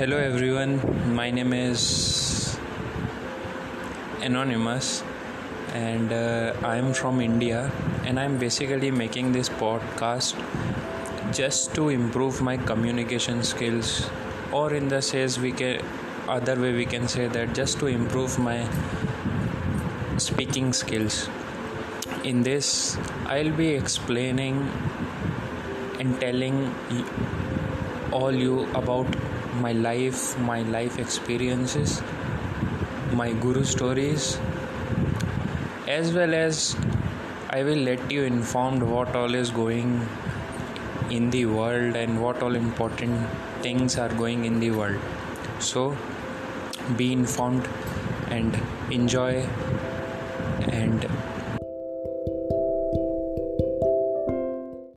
Hello everyone, my name is Anonymous and uh, I'm from India and I'm basically making this podcast just to improve my communication skills or in the sense we can other way we can say that just to improve my speaking skills. In this I'll be explaining and telling all you about my life, my life experiences, my guru stories, as well as I will let you informed what all is going in the world and what all important things are going in the world. So be informed and enjoy and